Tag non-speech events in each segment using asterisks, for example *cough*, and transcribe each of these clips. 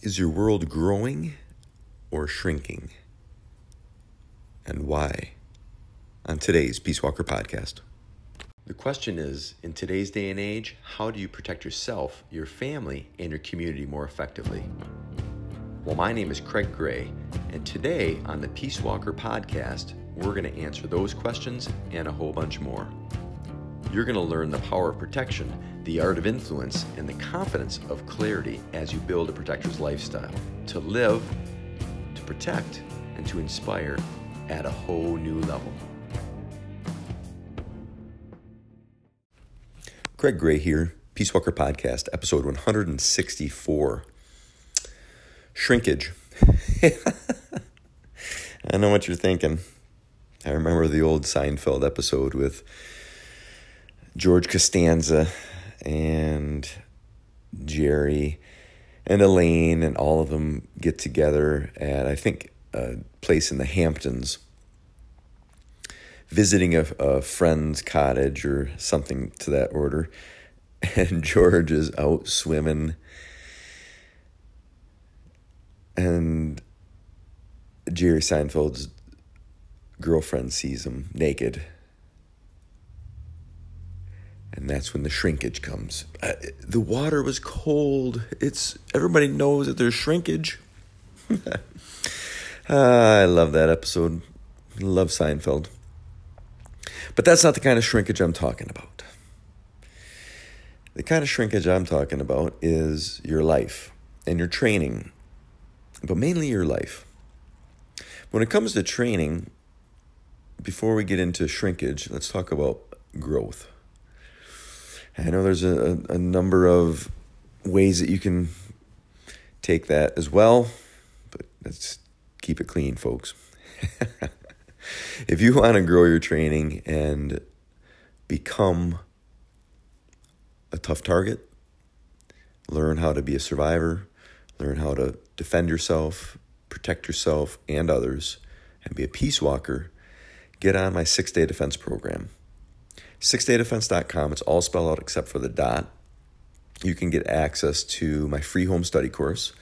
Is your world growing or shrinking? And why? On today's Peace Walker podcast. The question is in today's day and age, how do you protect yourself, your family, and your community more effectively? Well, my name is Craig Gray, and today on the Peace Walker podcast, we're going to answer those questions and a whole bunch more. You're going to learn the power of protection, the art of influence, and the confidence of clarity as you build a protector's lifestyle to live, to protect, and to inspire at a whole new level. Craig Gray here, Peace Walker Podcast, episode 164. Shrinkage. *laughs* I know what you're thinking. I remember the old Seinfeld episode with George Costanza and Jerry and Elaine and all of them get together at I think a place in the Hamptons visiting a, a friend's cottage or something to that order. *laughs* And George is out swimming. And Jerry Seinfeld's girlfriend sees him naked and that's when the shrinkage comes. Uh, the water was cold. It's everybody knows that there's shrinkage. uh, *laughs* I love that episode. Love Seinfeld. But that's not the kind of shrinkage I'm talking about. The kind of shrinkage I'm talking about is your life and your training, but mainly your life. When it comes to training, before we get into shrinkage, let's talk about growth. I know there's a, a number of ways that you can take that as well, but let's keep it clean, folks. *laughs* if you want to grow your training and become a tough target, learn how to be a survivor, learn how to defend yourself, protect yourself and others, and be a peace walker, get on my six day defense program. SixDayDefense.com. It's all spelled out except for the dot. You can get access to my free home study course.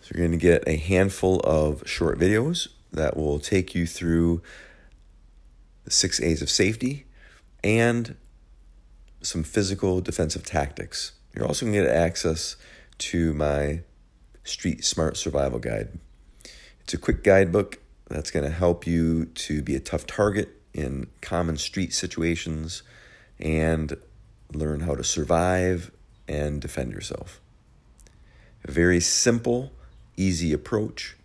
So you're going to get a handful of short videos that will take you through the six A's of safety and some physical defensive tactics. You're also going to get access to my Street Smart Survival Guide. It's a quick guidebook that's going to help you to be a tough target in common street situations and learn how to survive and defend yourself. A very simple, easy approach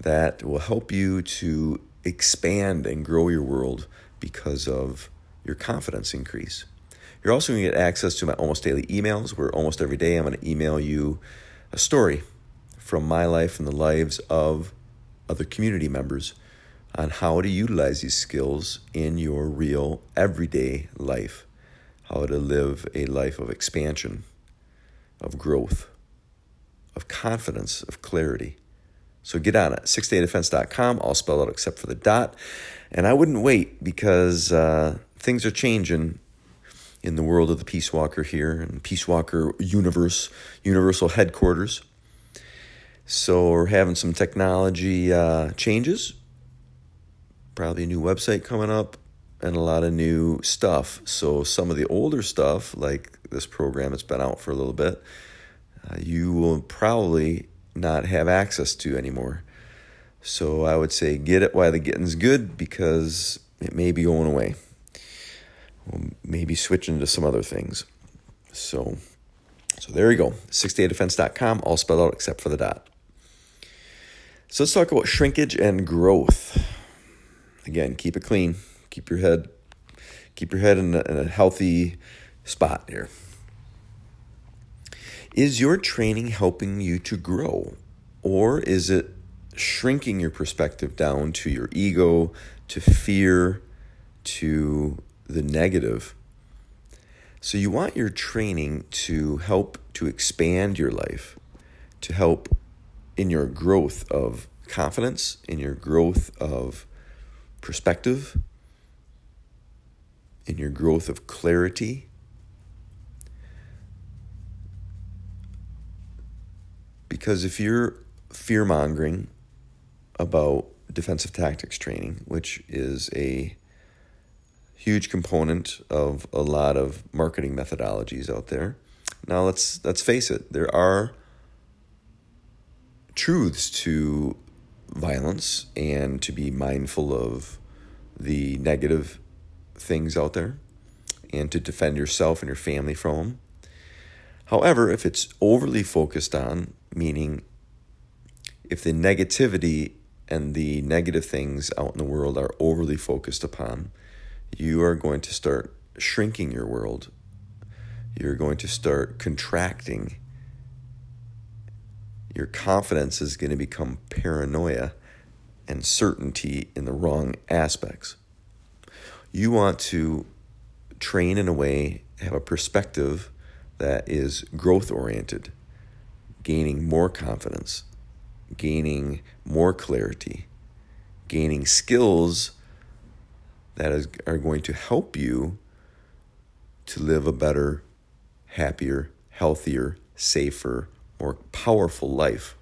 that will help you to expand and grow your world because of your confidence increase. You're also going to get access to my almost daily emails where almost every day I'm going to email you a story from my life and the lives of other community members on how to utilize these skills in your real everyday life, how to live a life of expansion, of growth, of confidence, of clarity. So get on it, sixdaydefense.com, all spelled out except for the dot. And I wouldn't wait because uh, things are changing in the world of the Peace Walker here and Peace Walker Universe, Universal Headquarters. So we're having some technology uh, changes probably a new website coming up and a lot of new stuff. So some of the older stuff, like this program, it's been out for a little bit, uh, you will probably not have access to anymore. So I would say get it while the getting's good because it may be going away. We'll maybe switching to some other things. So, so there you go. Sixdaydefense.com, all spelled out except for the dot. So let's talk about shrinkage and growth again, keep it clean. Keep your head, keep your head in a, in a healthy spot here. Is your training helping you to grow, or is it shrinking your perspective down to your ego, to fear, to the negative? So, you want your training to help to expand your life, to help in your growth of confidence, in your growth of perspective, in your growth of clarity. Because if you're fear mongering about defensive tactics training, which is a huge component of a lot of marketing methodologies out there. Now let's let's face it, there are truths to violence and to be mindful of the negative things out there and to defend yourself and your family from them. However, if it's overly focused on, meaning if the negativity and the negative things out in the world are overly focused upon, you are going to start shrinking your world. You're going to start contracting. Your confidence is going to become paranoia and certainty in the wrong aspects. You want to train in a way, have a perspective that is growth oriented, gaining more confidence, gaining more clarity, gaining skills that is, are going to help you to live a better, happier, healthier, safer, more powerful life.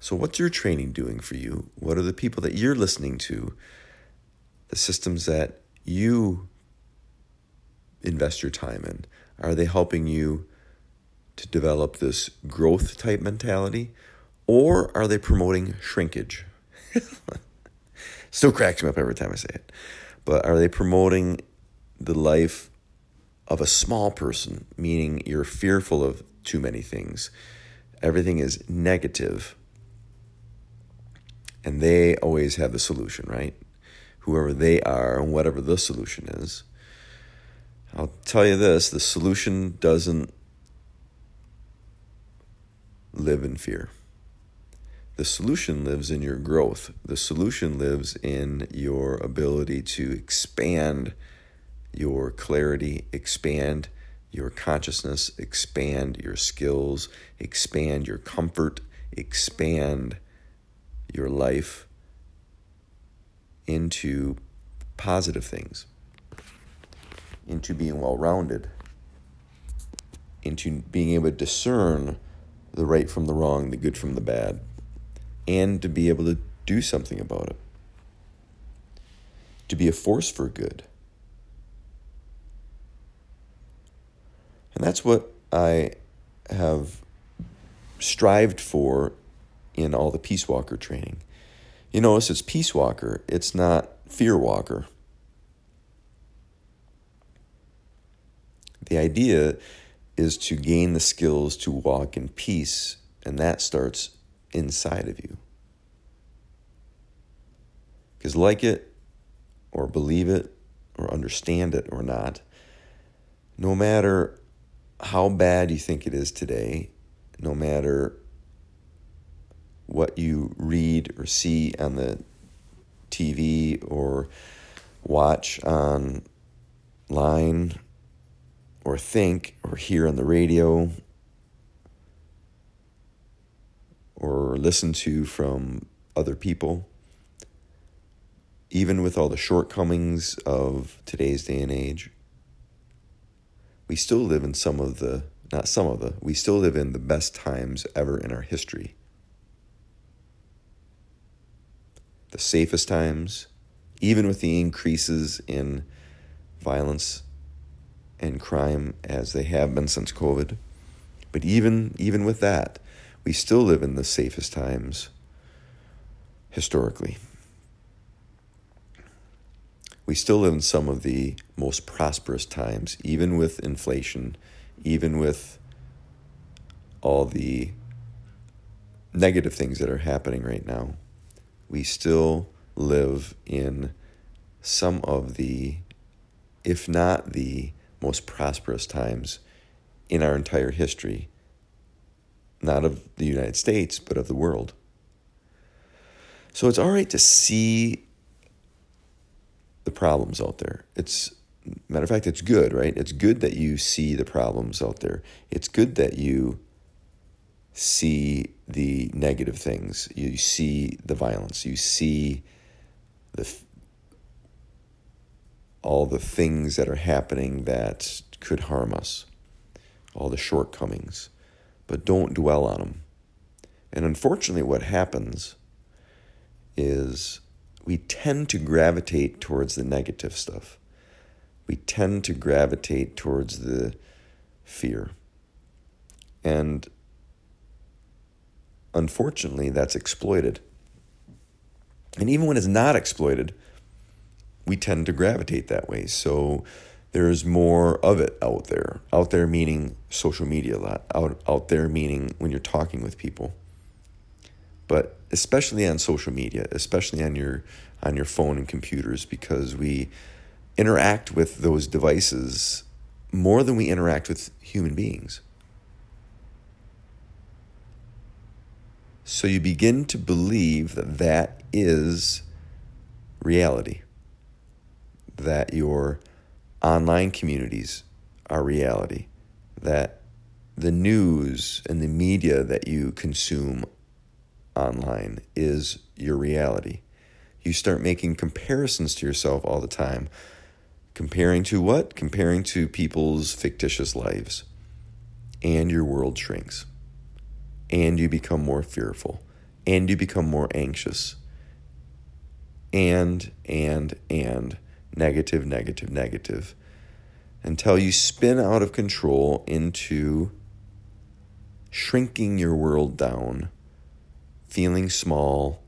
So, what's your training doing for you? What are the people that you're listening to? The systems that you invest your time in? Are they helping you to develop this growth type mentality? Or are they promoting shrinkage? *laughs* Still cracks me up every time I say it. But are they promoting the life of a small person, meaning you're fearful of too many things? Everything is negative, and they always have the solution, right? Whoever they are and whatever the solution is. I'll tell you this the solution doesn't live in fear. The solution lives in your growth. The solution lives in your ability to expand your clarity, expand your consciousness, expand your skills, expand your comfort, expand your life into positive things, into being well rounded, into being able to discern the right from the wrong, the good from the bad and to be able to do something about it, to be a force for good. And that's what I have strived for in all the Peace Walker training. You notice it's Peace Walker, it's not Fear Walker. The idea is to gain the skills to walk in peace, and that starts inside of you. Because, like it, or believe it, or understand it or not, no matter how bad you think it is today, no matter what you read or see on the TV or watch online or think or hear on the radio or listen to from other people, even with all the shortcomings of today's day and age, we still live in some of the, not some of the, we still live in the best times ever in our history. The safest times, even with the increases in violence and crime as they have been since COVID. But even even with that, we still live in the safest times historically. We still live in some of the most prosperous times, even with inflation, even with all the negative things that are happening right now. We still live in some of the, if not the most prosperous times in our entire history not of the United States, but of the world. So it's all right to see the problems out there. It's matter of fact, it's good, right? It's good that you see the problems out there. It's good that you see the negative things. You see the violence. You see the all the things that are happening that could harm us. All the shortcomings but don't dwell on them. And unfortunately, what happens is we tend to gravitate towards the negative stuff. We tend to gravitate towards the fear. And unfortunately, that's exploited. And even when it's not exploited, we tend to gravitate that way. So there's more of it out there. Out there meaning social media a lot. Out out there meaning when you're talking with people. But especially on social media, especially on your on your phone and computers because we interact with those devices more than we interact with human beings. So you begin to believe that that is reality, that your online communities are reality, that the news and the media that you consume online is your reality. You start making comparisons to yourself all the time. Comparing to what? Comparing to people's fictitious lives. And your world shrinks and you become more fearful and you become more anxious and and and negative negative negative until you spin out of control into shrinking your world down feeling small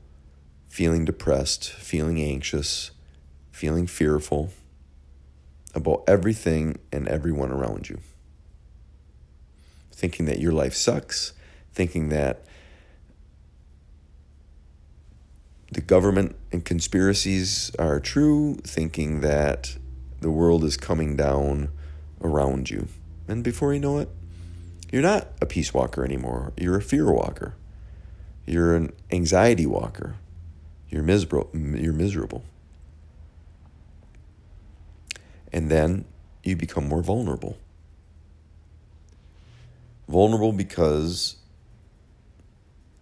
feeling depressed feeling anxious feeling fearful about everything and everyone around you thinking that your life sucks thinking that the government and conspiracies are true, thinking that the world is coming down around you. And before you know it, you're not a peace walker anymore. You're a fear walker. You're an anxiety walker. You're miserable. You're miserable. And then you become more vulnerable. Vulnerable because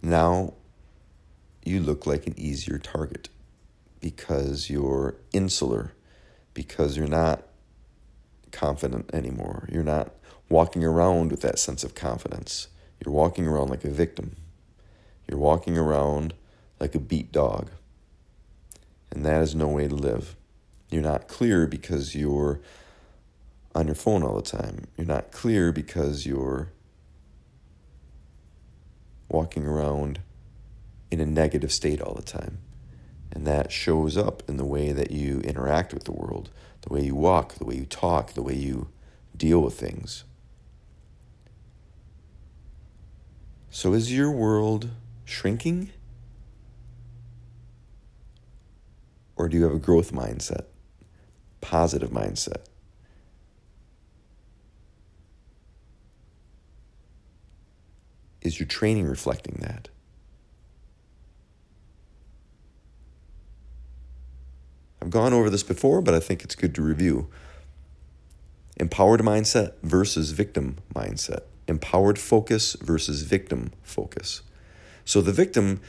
now you look like an easier target because you're insular, because you're not confident anymore. You're not walking around with that sense of confidence. You're walking around like a victim. You're walking around like a beat dog. And that is no way to live. You're not clear because you're on your phone all the time. You're not clear because you're walking around in a negative state all the time. And that shows up in the way that you interact with the world, the way you walk, the way you talk, the way you deal with things. So, is your world shrinking? Or do you have a growth mindset, positive mindset? Is your training reflecting that? I've gone over this before, but I think it's good to review. Empowered mindset versus victim mindset. Empowered focus versus victim focus. So the victim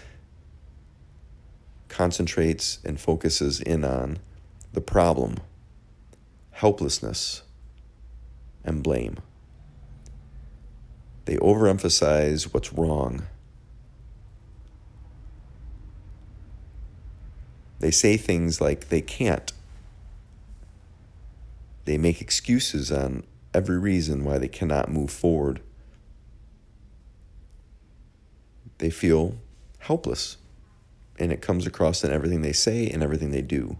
concentrates and focuses in on the problem, helplessness, and blame. They overemphasize what's wrong. They say things like they can't. They make excuses on every reason why they cannot move forward. They feel helpless. And it comes across in everything they say and everything they do.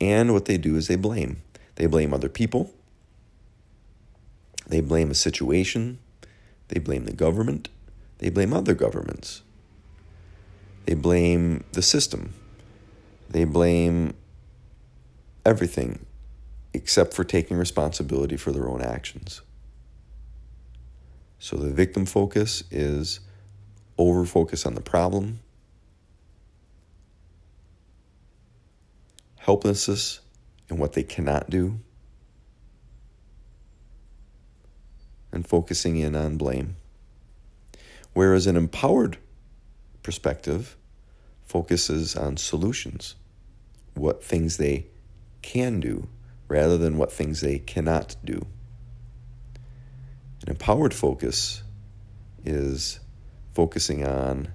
And what they do is they blame. They blame other people. They blame a situation. They blame the government. They blame other governments. They blame the system. They blame everything except for taking responsibility for their own actions. So the victim focus is over focus on the problem, helplessness and what they cannot do. and focusing in on blame. Whereas an empowered perspective focuses on solutions, what things they can do, rather than what things they cannot do. An empowered focus is focusing on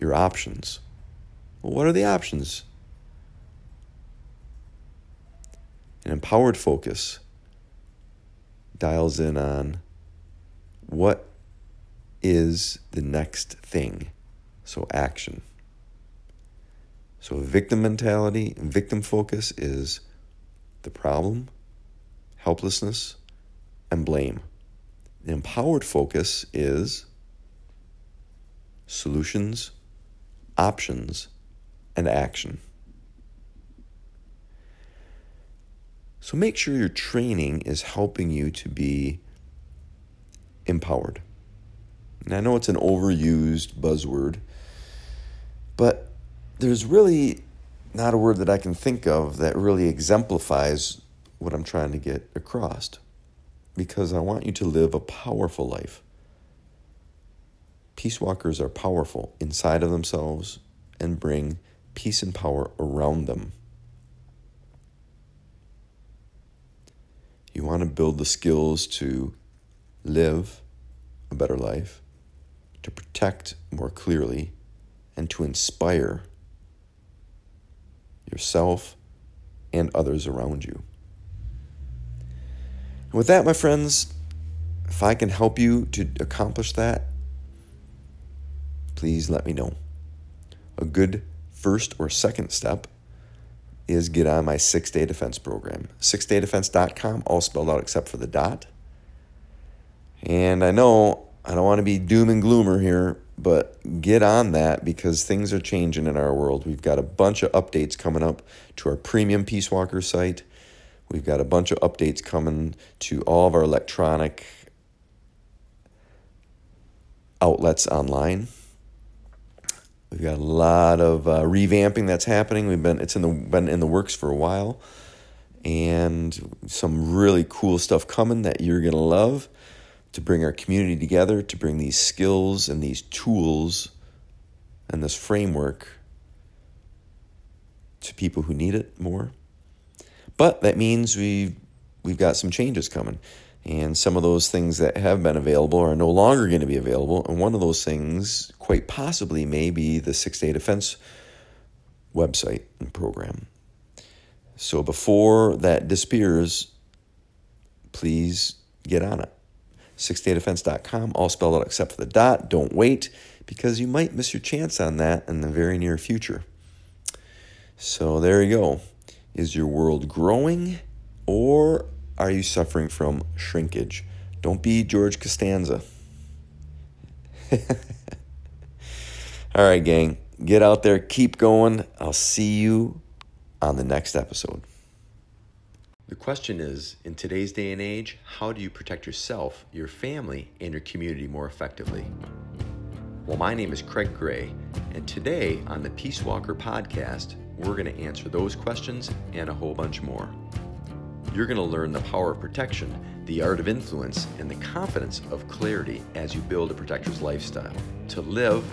your options. Well, what are the options? An empowered focus dials in on what is the next thing. So, action. So, victim mentality, victim focus is the problem, helplessness, and blame. The empowered focus is solutions, options, and action. So make sure your training is helping you to be empowered. And I know it's an overused buzzword, but there's really not a word that I can think of that really exemplifies what I'm trying to get across. Because I want you to live a powerful life. Peace walkers are powerful inside of themselves and bring peace and power around them. You want to build the skills to live a better life, to protect more clearly, and to inspire yourself and others around you. And with that, my friends, if I can help you to accomplish that, please let me know. A good first or second step is get on my six day defense program. Sixdaydefense.com, all spelled out except for the dot. And I know I don't want to be doom and gloomer here, but get on that because things are changing in our world. We've got a bunch of updates coming up to our premium Peace Walker site. We've got a bunch of updates coming to all of our electronic outlets online. We've got a lot of uh, revamping that's happening. We've been it's in the been in the works for a while, and some really cool stuff coming that you're gonna love to bring our community together, to bring these skills and these tools and this framework to people who need it more. But that means we've we've got some changes coming. And some of those things that have been available are no longer going to be available. And one of those things, quite possibly, may be the Six Day Defense website and program. So before that disappears, please get on it. Sixdaydefense.com, all spelled out except for the dot. Don't wait because you might miss your chance on that in the very near future. So there you go. Is your world growing or are you suffering from shrinkage? Don't be George Costanza. *laughs* All right, gang, get out there, keep going. I'll see you on the next episode. The question is in today's day and age, how do you protect yourself, your family, and your community more effectively? Well, my name is Craig Gray, and today on the Peace Walker podcast, we're going to answer those questions and a whole bunch more. You're going to learn the power of protection, the art of influence, and the confidence of clarity as you build a protector's lifestyle to live,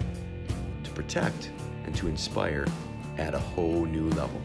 to protect, and to inspire at a whole new level.